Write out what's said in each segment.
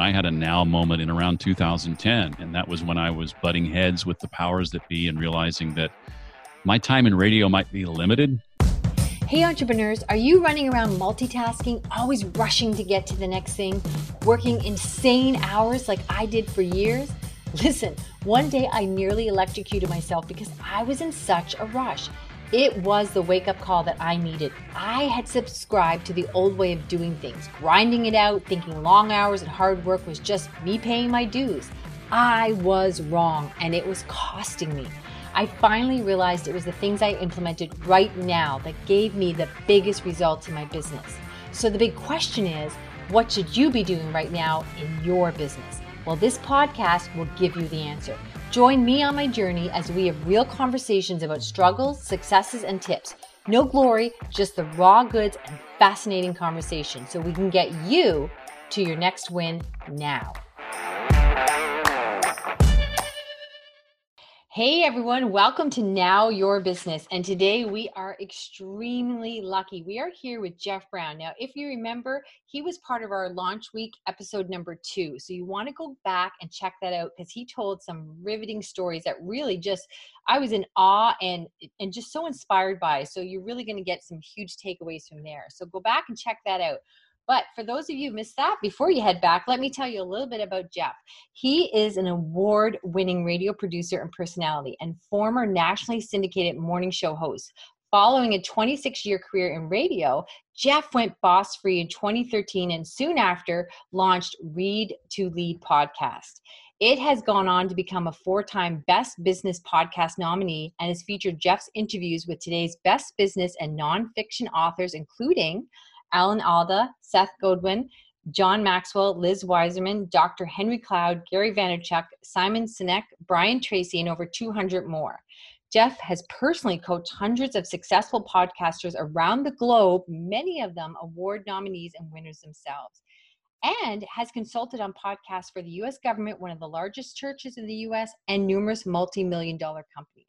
I had a now moment in around 2010. And that was when I was butting heads with the powers that be and realizing that my time in radio might be limited. Hey, entrepreneurs, are you running around multitasking, always rushing to get to the next thing, working insane hours like I did for years? Listen, one day I nearly electrocuted myself because I was in such a rush. It was the wake up call that I needed. I had subscribed to the old way of doing things, grinding it out, thinking long hours and hard work was just me paying my dues. I was wrong and it was costing me. I finally realized it was the things I implemented right now that gave me the biggest results in my business. So the big question is what should you be doing right now in your business? Well, this podcast will give you the answer. Join me on my journey as we have real conversations about struggles, successes, and tips. No glory, just the raw goods and fascinating conversation so we can get you to your next win now. Hey everyone, welcome to Now Your Business. And today we are extremely lucky. We are here with Jeff Brown. Now, if you remember, he was part of our launch week episode number two. So you want to go back and check that out because he told some riveting stories that really just I was in awe and and just so inspired by. So you're really going to get some huge takeaways from there. So go back and check that out. But for those of you who missed that, before you head back, let me tell you a little bit about Jeff. He is an award winning radio producer and personality and former nationally syndicated morning show host. Following a 26 year career in radio, Jeff went boss free in 2013 and soon after launched Read to Lead podcast. It has gone on to become a four time Best Business Podcast nominee and has featured Jeff's interviews with today's best business and nonfiction authors, including Alan Alda, Seth Godin, John Maxwell, Liz Wiseman, Dr. Henry Cloud, Gary Vaynerchuk, Simon Sinek, Brian Tracy, and over 200 more. Jeff has personally coached hundreds of successful podcasters around the globe, many of them award nominees and winners themselves, and has consulted on podcasts for the US government, one of the largest churches in the US, and numerous multi million dollar companies.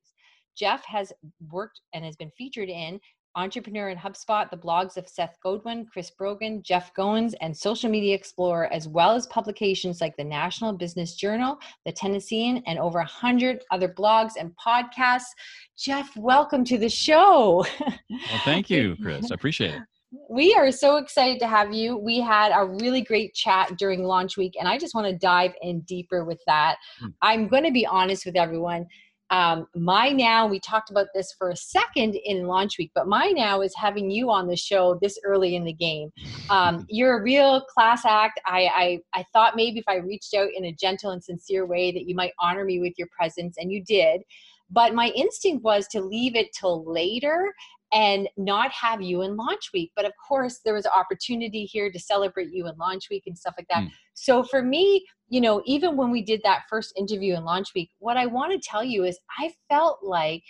Jeff has worked and has been featured in Entrepreneur in HubSpot, the blogs of Seth Godin, Chris Brogan, Jeff Goins, and Social Media Explorer, as well as publications like the Nashville Business Journal, the Tennessean, and over 100 other blogs and podcasts. Jeff, welcome to the show. Well, thank you, Chris. I appreciate it. We are so excited to have you. We had a really great chat during launch week, and I just want to dive in deeper with that. Hmm. I'm going to be honest with everyone um, my now, we talked about this for a second in launch week, but my now is having you on the show this early in the game. Um, you're a real class act. I, I, I thought maybe if I reached out in a gentle and sincere way that you might honor me with your presence, and you did. But my instinct was to leave it till later and not have you in launch week. But of course, there was an opportunity here to celebrate you in launch week and stuff like that. Mm. So for me, you know, even when we did that first interview in launch week, what I want to tell you is I felt like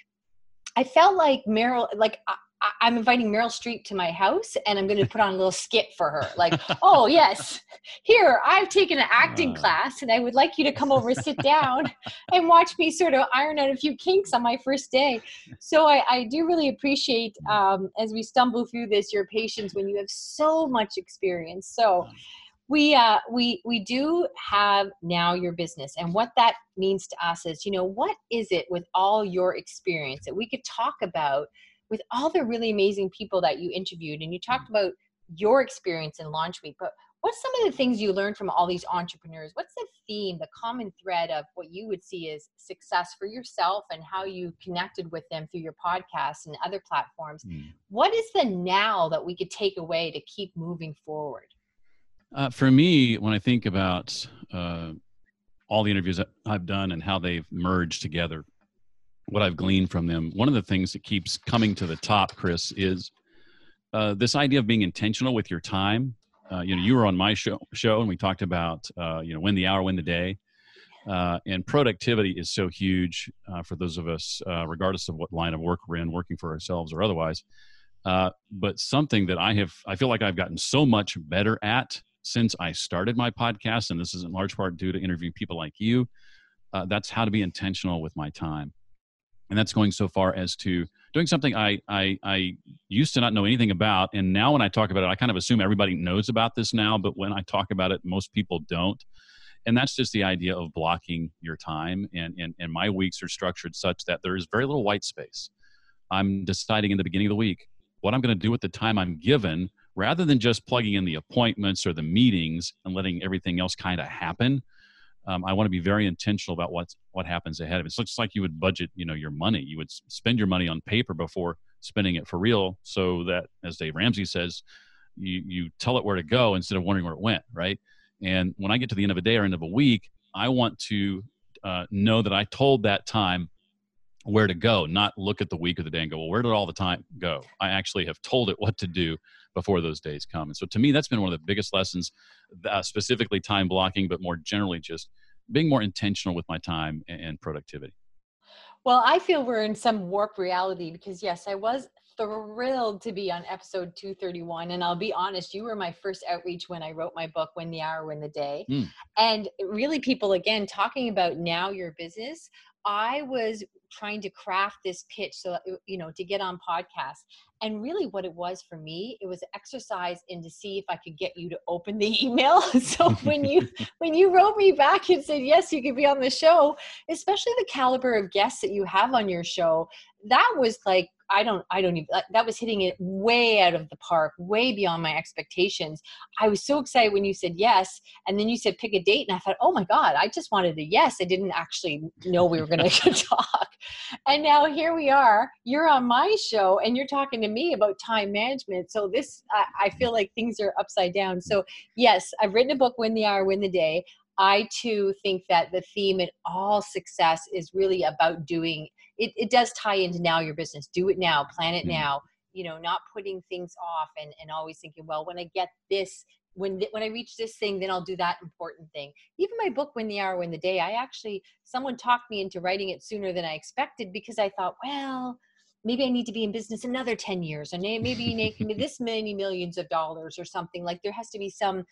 I felt like Meryl, like I, am inviting Meryl Streep to my house and I'm going to put on a little skit for her. Like, oh, yes, here, I've taken an acting uh. class and I would like you to come over, sit down, and watch me sort of iron out a few kinks on my first day. So I, I do really appreciate, um, as we stumble through this, your patience when you have so much experience. So, we uh, we we do have now your business and what that means to us is you know what is it with all your experience that we could talk about with all the really amazing people that you interviewed and you talked mm. about your experience in launch week but what's some of the things you learned from all these entrepreneurs what's the theme the common thread of what you would see as success for yourself and how you connected with them through your podcast and other platforms mm. what is the now that we could take away to keep moving forward uh, for me when i think about uh, all the interviews that i've done and how they've merged together what I've gleaned from them, one of the things that keeps coming to the top, Chris, is uh, this idea of being intentional with your time. Uh, you know, you were on my show, show, and we talked about uh, you know when the hour, when the day, uh, and productivity is so huge uh, for those of us, uh, regardless of what line of work we're in, working for ourselves or otherwise. but something that I have, I feel like I've gotten so much better at since I started my podcast, and this is in large part due to interviewing people like you. that's how to be intentional with my time and that's going so far as to doing something I, I I used to not know anything about, and now when I talk about it, I kind of assume everybody knows about this now. But when I talk about it, most people don't. And that's just the idea of blocking your time. And, and, and my weeks are structured such that there is very little white space. I'm deciding in the beginning of the week what I'm going to do with the time I'm given rather than just plugging in the appointments or the meetings and letting everything else kind of happen um, I want to be very intentional about what's what happens ahead of it. It's just like you would budget, you know, your money. You would spend your money on paper before spending it for real, so that, as Dave Ramsey says, you you tell it where to go instead of wondering where it went, right? And when I get to the end of a day or end of a week, I want to uh, know that I told that time where to go, not look at the week of the day and go, well, where did all the time go? I actually have told it what to do before those days come. And so to me, that's been one of the biggest lessons, uh, specifically time blocking, but more generally just being more intentional with my time and productivity. Well, I feel we're in some warp reality because yes, I was thrilled to be on episode 231 and I'll be honest, you were my first outreach when I wrote my book Win the Hour Win the Day. Mm. And really people again talking about now your business, I was trying to craft this pitch so uh, you know to get on podcast and really what it was for me it was an exercise in to see if i could get you to open the email. So when you when you wrote me back and said yes you could be on the show especially the caliber of guests that you have on your show that was like I don't, I don't even, that was hitting it way out of the park, way beyond my expectations. I was so excited when you said yes. And then you said pick a date. And I thought, oh my God, I just wanted a yes. I didn't actually know we were going to talk. And now here we are. You're on my show and you're talking to me about time management. So this, I, I feel like things are upside down. So yes, I've written a book, Win the Hour, Win the Day. I too think that the theme in all success is really about doing it, it does tie into now your business. Do it now, plan it mm-hmm. now, you know, not putting things off and, and always thinking, well, when I get this, when th- when I reach this thing, then I'll do that important thing. Even my book, Win the Hour, Win the Day, I actually someone talked me into writing it sooner than I expected because I thought, well, maybe I need to be in business another 10 years, or maybe you make this many millions of dollars or something. Like there has to be some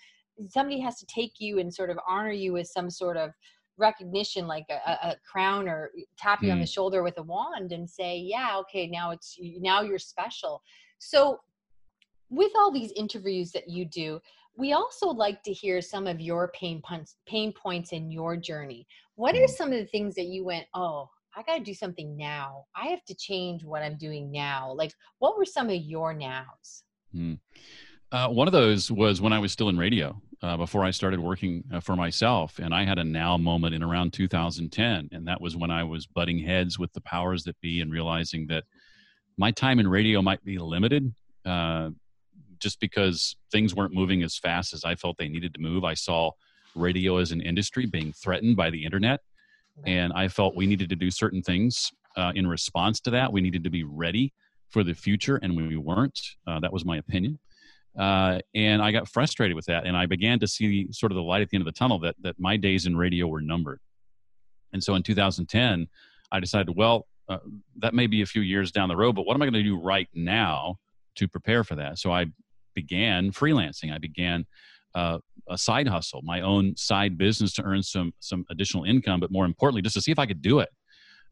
somebody has to take you and sort of honor you as some sort of recognition like a, a crown or tap you mm. on the mm. shoulder with a wand and say yeah okay now it's now you're special so with all these interviews that you do we also like to hear some of your pain points pain points in your journey what are mm. some of the things that you went oh i got to do something now i have to change what i'm doing now like what were some of your nows mm. uh, one of those was when i was still in radio uh, before I started working uh, for myself. And I had a now moment in around 2010. And that was when I was butting heads with the powers that be and realizing that my time in radio might be limited uh, just because things weren't moving as fast as I felt they needed to move. I saw radio as an industry being threatened by the internet. And I felt we needed to do certain things uh, in response to that. We needed to be ready for the future, and we weren't. Uh, that was my opinion. Uh, and I got frustrated with that. And I began to see sort of the light at the end of the tunnel that, that my days in radio were numbered. And so in 2010, I decided, well, uh, that may be a few years down the road, but what am I going to do right now to prepare for that? So I began freelancing. I began uh, a side hustle, my own side business to earn some some additional income, but more importantly, just to see if I could do it.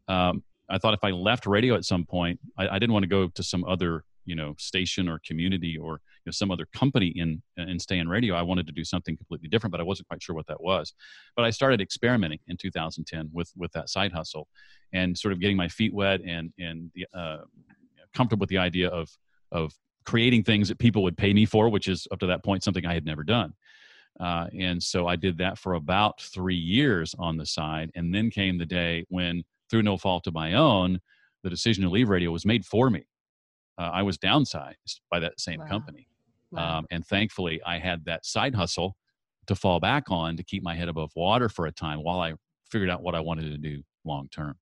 Um, I thought if I left radio at some point, I, I, didn't want to go to some other you know station or community or you know, some other company in in stay in radio i wanted to do something completely different but i wasn't quite sure what that was. But i started experimenting in 2010 with with that side hustle and sort of getting my feet wet and and the, uh, comfortable with the idea of of creating things that people would pay me for which is up to that point something i had never done. Uh, and so i did that for about three years on the side and then came the day when through no fault of my own the decision to leave radio was made for me uh, I was downsized by that same wow. company. Wow. Um, and thankfully, I had that side hustle to fall back on to keep my head above water for a time while I figured out what I wanted to do long term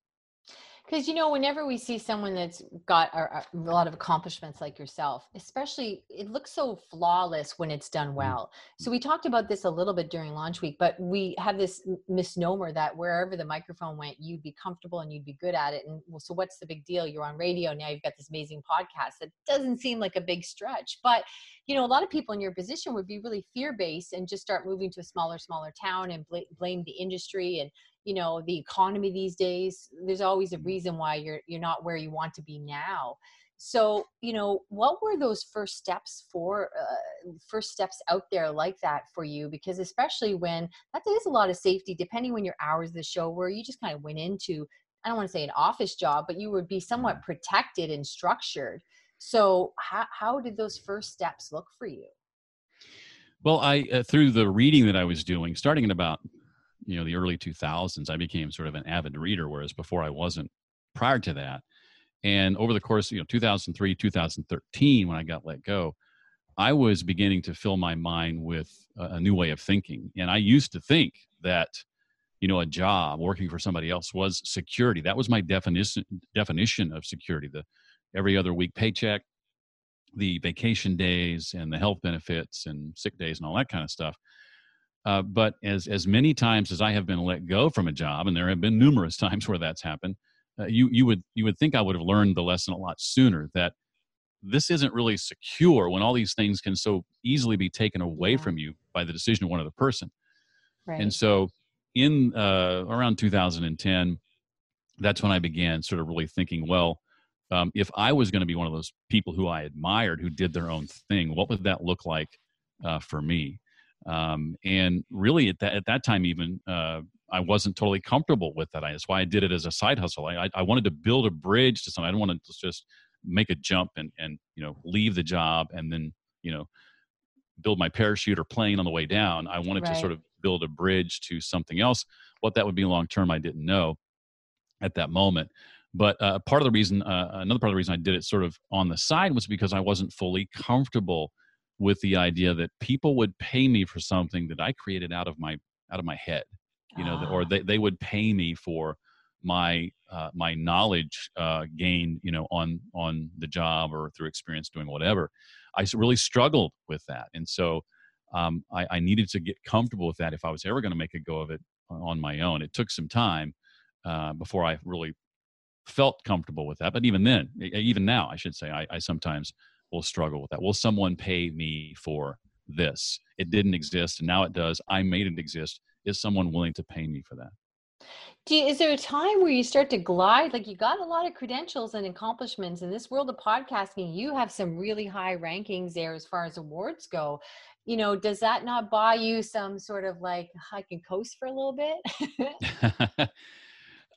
because you know whenever we see someone that's got a, a, lot of accomplishments like yourself especially it looks so flawless when it's done mm-hmm. well. So we talked about this a little bit during launch week but we have this misnomer that wherever the microphone went you'd be comfortable and you'd be good at it and well, so what's the big deal? You're on radio now you've got this amazing podcast. That doesn't seem like a big stretch but you know a lot of people in your position would be really fear based and just start moving to a smaller smaller town and bl- blame the industry and you know the economy these days there's always a reason why you're you're not where you want to be now. So you know what were those first steps for uh, first steps out there like that for you? Because especially when that is a lot of safety depending when your hours of the show where you just kind of went into i don't want to say an office job but you would be somewhat protected and structured. So how, how did those first steps look for you? Well i uh, through the reading that i was doing starting in about you know the early 2000s i became sort of an avid reader whereas before i wasn't prior to that and over the course, you know, 2003, 2013, when I got let go, I was beginning to fill my mind with a, new way of thinking. And I used to think that, you know, a job working for somebody else was security. That was my definition definition of security. The every other week paycheck, the vacation days, and the health benefits and sick days and all that kind of stuff. Uh, but as as many times as I have been let go from a job, and there have been numerous times where that's happened, uh, you you would you would think I would have learned the lesson a lot sooner that this isn't really secure when all these things can so easily be taken away yeah. from you by the decision of one other person. Right. And so, in uh, around 2010, that's when I began sort of really thinking, well, um, if I was going to be one of those people who I admired who did their own thing, what would that look like uh, for me? Um, and really, at that at that time, even uh, I wasn't totally comfortable with that. That's why I did it as a side hustle. I, I wanted to build a bridge to something. I didn't want to just make a jump and, and, you know, leave the job and then, you know, build my parachute or plane on the way down. I wanted right. to sort of build a bridge to something else. What that would be long term, I didn't know at that moment. But uh, part of the reason, uh, another part of the reason I did it sort of on the side was because I wasn't fully comfortable with the idea that people would pay me for something that I created out of my out of my head you know, ah. or they, they would pay me for my uh, my knowledge uh, gained, you know, on on the job or through experience doing whatever. I really struggled with that, and so um, I, I, needed to get comfortable with that if I was ever going to make a go of it on my own. It took some time uh, before I really felt comfortable with that. But even then, even now, I should say, I, I sometimes will struggle with that. Will someone pay me for this? It didn't exist, and now it does. I made it exist is someone willing to pay me for that? You, is there a time where you start to glide? Like you got a lot of credentials and accomplishments in this world of podcasting. You have some really high rankings there as far as awards go. You know, does that not buy you some sort of like I can coast for a little bit?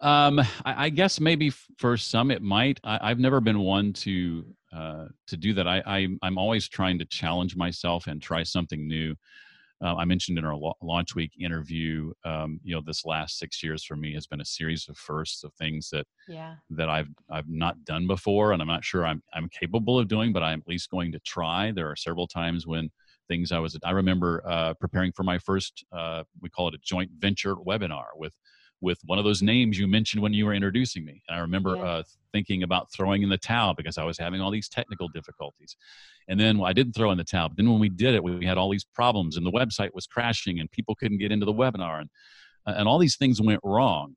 um, I, I, guess maybe for some it might. I, have never been one to uh, to do that. I, I I'm always trying to challenge myself and try something new uh, I mentioned in our launch week interview, um, you know, this last six years for me has been a series of firsts of things that yeah. that I've I've not done before, and I'm not sure I'm I'm capable of doing, but I'm at least going to try. There are several times when things I was I remember uh, preparing for my first uh, we call it a joint venture webinar with with one of those names you mentioned when you were introducing me. And I remember uh, thinking about throwing in the towel because I was having all these technical difficulties. And then well, I didn't throw in the towel. But then when we did it, we had all these problems and the website was crashing and people couldn't get into the webinar and, uh, and all these things went wrong.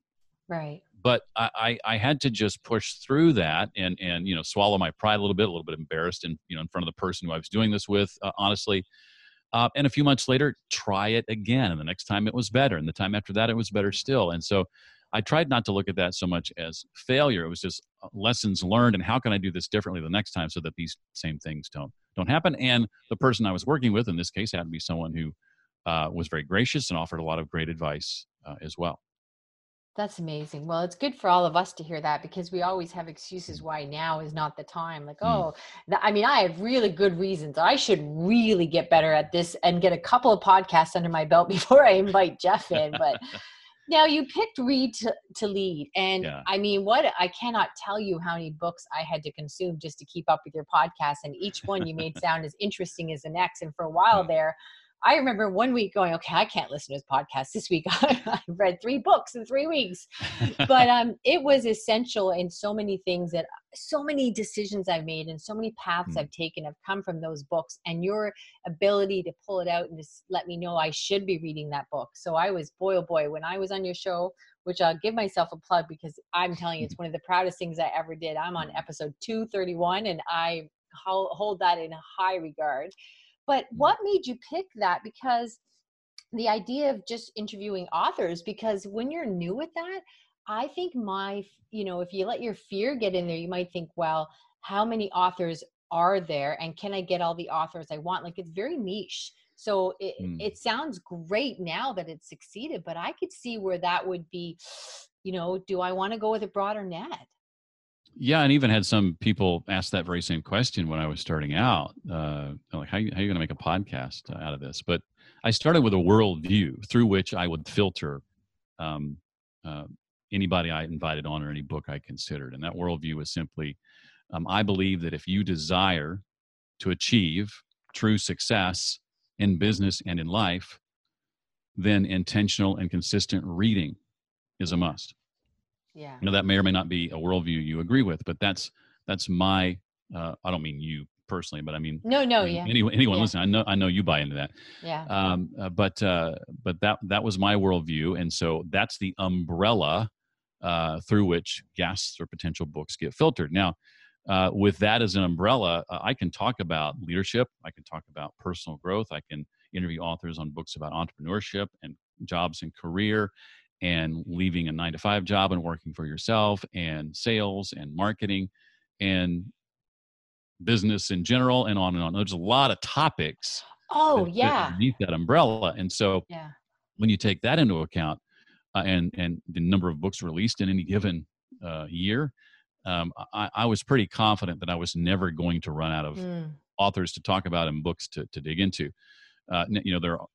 Right. But I, I, I had to just push through that and, and, you know, swallow my pride a little bit, a little bit embarrassed and, you know, in front of the person who I was doing this with, uh, honestly. Uh, and a few months later, try it again. And the next time it was better. And the time after that, it was better still. And so I tried not to look at that so much as failure. It was just uh, lessons learned and how can I do this differently the next time so that these same things don't don't happen. And the person I was working with in this case had to be someone who uh, was very gracious and offered a lot of great advice uh, as well. That's amazing. Well, it's good for all of us to hear that because we always have excuses why now is not the time. Like, mm. oh, I mean, I have really good reasons. I should really get better at this and get a couple of podcasts under my belt before I invite Jeff in. But now you picked Read to, to Lead. And yeah. I mean, what I cannot tell you how many books I had to consume just to keep up with your podcast. And each one you made sound as interesting as the next. And for a while there, I remember one week going, okay, I can't listen to his podcast this week. I've read three books in three weeks, but um, it was essential in so many things that so many decisions I've made and so many paths mm. I've taken have come from those books. And your ability to pull it out and just let me know I should be reading that book. So I was, boy, oh boy, when I was on your show, which I'll give myself a plug because I'm telling you, it's one of the proudest things I ever did. I'm on episode 231 and I hold that in high regard but what made you pick that? Because the idea of just interviewing authors because when you're new at that i think my you know if you let your fear get in there you might think well how many authors are there? And can i get all the authors i want? Like it's very niche. So it, mm. it sounds great now that it's succeeded but i could see where that would be you know do i want to go with a broader net yeah, and even had some people ask that very same question when I was starting out. Uh, like, how, are you going to make a podcast out of this? But I started with a worldview through which I would filter um, uh, anybody I invited on or any book I considered. And that worldview was simply um, I believe that if you desire to achieve true success in business and in life, then intentional and consistent reading is a must. Yeah. You know, that may or may not be a worldview you agree with, but that's that's my uh, I don't mean you personally, but I mean no, no, I mean, yeah. Anyone, anyone yeah. listening, I know I know you buy into that. Yeah. Um, uh, but uh, but that that was my worldview, and so that's the umbrella uh, through which guests or potential books get filtered. Now, uh, with that as an umbrella, uh, I can talk about leadership. I can talk about personal growth. I can interview authors on books about entrepreneurship and jobs and career and leaving a nine to five job and working for yourself and sales and marketing and business in general and on and on. There's a lot of topics. Oh, that, yeah. Underneath that umbrella. And so yeah. when you take that into account uh, and, and the number of books released in any given uh, year, um, I, I, was pretty confident that I was never going to run out of mm. authors to talk about and books to, to dig into. Uh, you know, there are,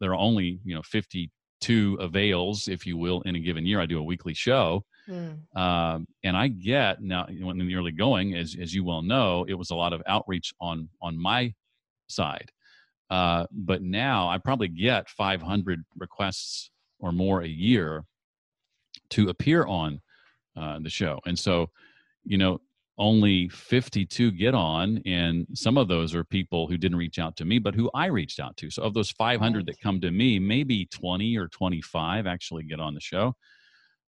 there are only, you know, 50 two avails, if you will, in a given year. I do a weekly show. Mm. Um, and I get now when in the early going, as as you well know, it was a lot of outreach on on my side. Uh, but now I probably get 500 requests or more a year to appear on uh, the show, and so you know only 52 get on and some of those are people who didn't reach out to me but who i reached out to. So of those 500 that come to me maybe 20 or 25 actually get on the show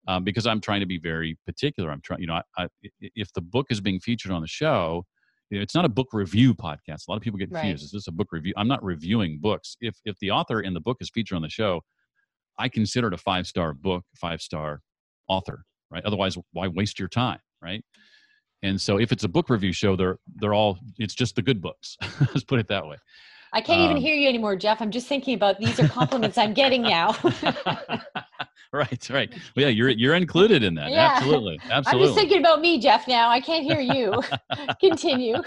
um, because i'm trying to be very particular. I'm trying you know I, I, if the book is being featured on the show it's not a book review podcast. A lot of people get confused. Right. is this a book review? I'm not reviewing books. If if the author in the book is featured on the show i consider it a five star book five star author right? Otherwise why waste your time right and so if it's a book review show, they're they're all it's just the good books. Let's put it that way. I can't um, even hear you anymore, Jeff. I'm just thinking about these are compliments I'm getting now. right, right. Well, yeah, you're you're included in that. Yeah. Absolutely, absolutely. I'm just thinking about me, Jeff. Now I can't hear you. Continue.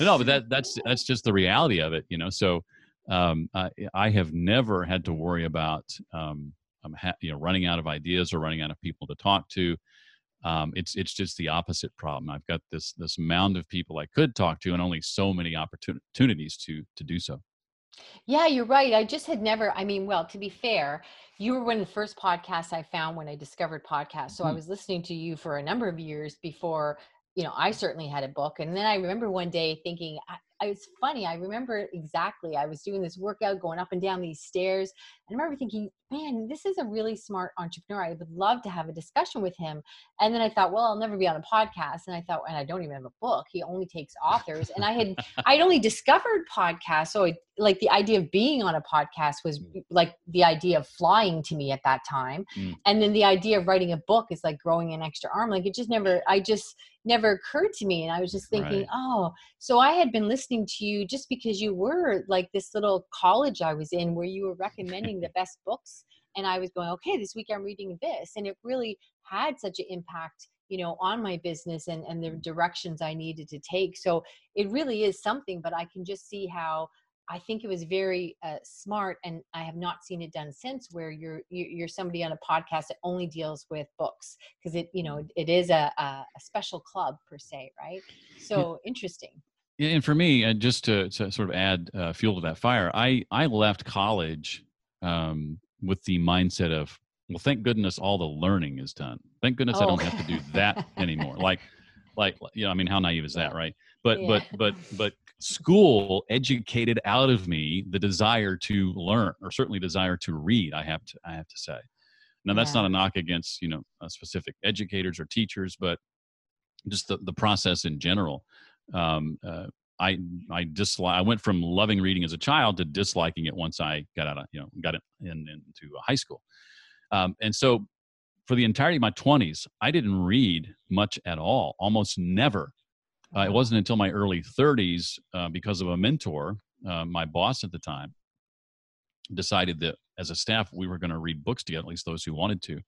No, but that that's that's just the reality of it, you know. So um, I, I have never had to worry about um, I'm ha- you know running out of ideas or running out of people to talk to um, it's it's just the opposite problem. I've got this this mound of people I could talk to, and only so many opportunities to to do so. Yeah, you're right. I just had never. I mean, well, to be fair, you were one of the first podcasts I found when I discovered podcasts. So mm-hmm. I was listening to you for a number of years before you know I certainly had a book, and then I remember one day thinking, I, it's funny. I remember exactly. I was doing this workout, going up and down these stairs. And I remember thinking, man, this is a really smart entrepreneur. I would love to have a discussion with him. And then I thought, well, I'll never be on a podcast. And I thought, and I don't even have a book. He only takes authors. And I had, I'd only discovered podcasts. So I, like the idea of being on a podcast was mm. like the idea of flying to me at that time. Mm. And then the idea of writing a book is like growing an extra arm. Like it just never, I just never occurred to me. And I was just thinking, right. oh, so I had been listening to you just because you were like this little college I was in where you were recommending the best books and i was going okay this week i'm reading this and it really had such an impact you know on my business and and the directions i needed to take so it really is something but i can just see how I think it was very uh, smart, and I have not seen it done since. Where you're you're somebody on a podcast that only deals with books because it you know mm-hmm. it is a, a special club per se, right? So yeah. interesting. And for me, and just to, to sort of add uh, fuel to that fire, I I left college um, with the mindset of, well, thank goodness all the learning is done. Thank goodness oh. I don't have to do that anymore. like, like you know, I mean, how naive is that, right? But yeah. but but but school educated out of me the desire to learn, or certainly desire to read. I have to I have to say. Now that's yeah. not a knock against you know specific educators or teachers, but just the, the process in general. Um, uh, I I dislike. I went from loving reading as a child to disliking it once I got out of you know got in, into high school, um, and so for the entirety of my twenties, I didn't read much at all, almost never. Uh, it wasn't until my early 30s, uh, because of a mentor, uh, my boss at the time, decided that as a staff we were going to read books together, at least those who wanted to,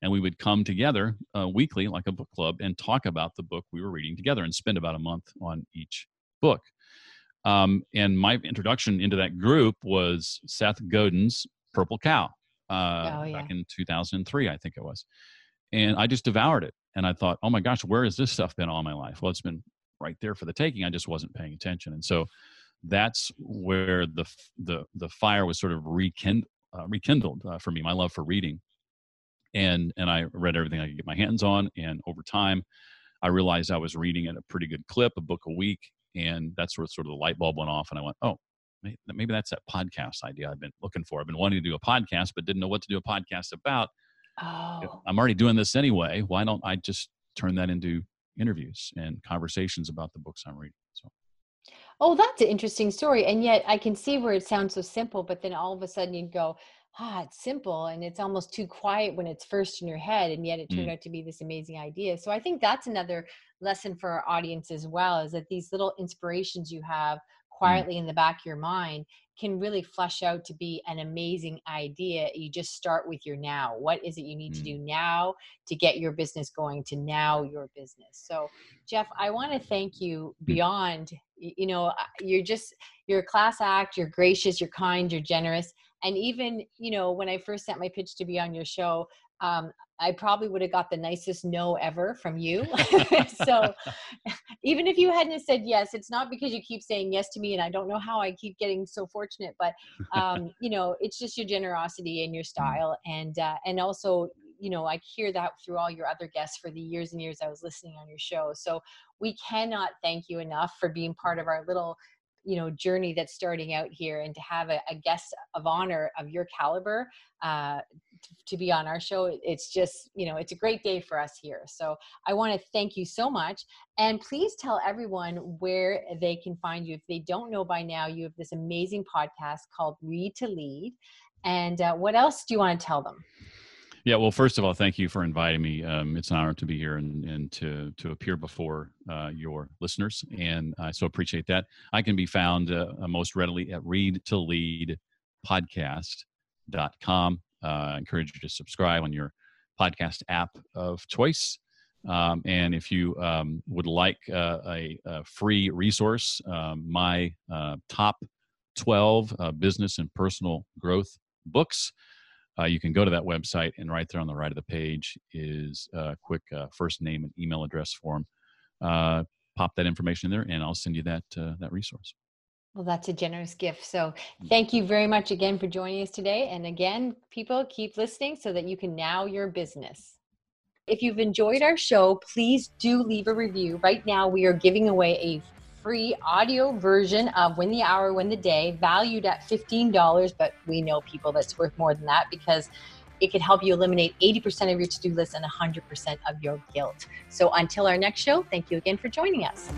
and we would come together uh, weekly, like a book club, and talk about the book we were reading together, and spend about a month on each book. Um, and my introduction into that group was Seth Godin's Purple Cow uh, oh, yeah. back in 2003, I think it was. And I just devoured it. And I thought, oh my gosh, where has this stuff been all my life? Well, it's been right there for the taking. I just wasn't paying attention. And so that's where the the the fire was sort of rekindled, uh, rekindled uh, for me. My love for reading, and and I read everything I could get my hands on. And over time, I realized I was reading at a pretty good clip, a book a week, and that's where sort of the light bulb went off. And I went, oh, maybe that's that podcast idea I've been looking for. I've been wanting to do a podcast, but didn't know what to do a podcast about. Oh. I'm already doing this anyway. Why don't I just turn that into interviews and conversations about the books I'm reading? So. Oh, that's an interesting story. And yet I can see where it sounds so simple, but then all of a sudden you'd go, ah, it's simple and it's almost too quiet when it's first in your head. And yet it turned mm. out to be this amazing idea. So I think that's another lesson for our audience as well is that these little inspirations you have mm. quietly mm. in the back of your mind can really flesh out to be an amazing idea. You just start with your now. What is it you need mm. to do now to get your business going to now your business? So, Jeff, I want to thank you mm. beyond, you know, you're just, you're a class act, you're gracious, you're kind, you're generous. And even, you know, when I first sent my pitch to be on your show, um, I probably would have got the nicest no ever from you. so even if you hadn't said yes, it's not because you keep saying yes to me and I don't know how I keep getting so fortunate, but um, you know, it's just your generosity and your mm. style. And, uh, and also, you know, I hear that through all your other guests for the years and years I was listening on your show. So we cannot thank you enough for being part of our little you know journey that's starting out here and to have a, a guest of honor of your caliber uh, to, to, be on our show it's just you know it's a great day for us here. So i want to thank you so much and please tell everyone where they can find you. If they don't know by now you have this amazing podcast called read to lead and uh, what else do you want to tell them yeah, well, first of all, thank you for inviting me. Um, it's an honor to be here and, and to to appear before uh, your listeners, and I so appreciate that. I can be found uh, uh most readily at read to lead podcast.com. Uh, I encourage you to subscribe on your podcast app of choice. Um, and if you um, would like uh, a, a, free resource, um, my uh, top 12 uh, business and personal growth books uh, you can go to that website and right there on the right of the page is a quick uh, first name and email address form. Uh, pop that information in there and I'll send you that, uh, that resource. Well, that's a generous gift. So mm. thank you very much again for joining us today. And again, people keep listening so that you can now your business. If you've enjoyed our show, please do leave a review. Right now, we are giving away a free audio version of Win the Hour, Win the Day, valued at $15. But we know people that's worth more than that because it can help you eliminate 80% of your to do list and 100% of your guilt. So until our next show, thank you again for joining us.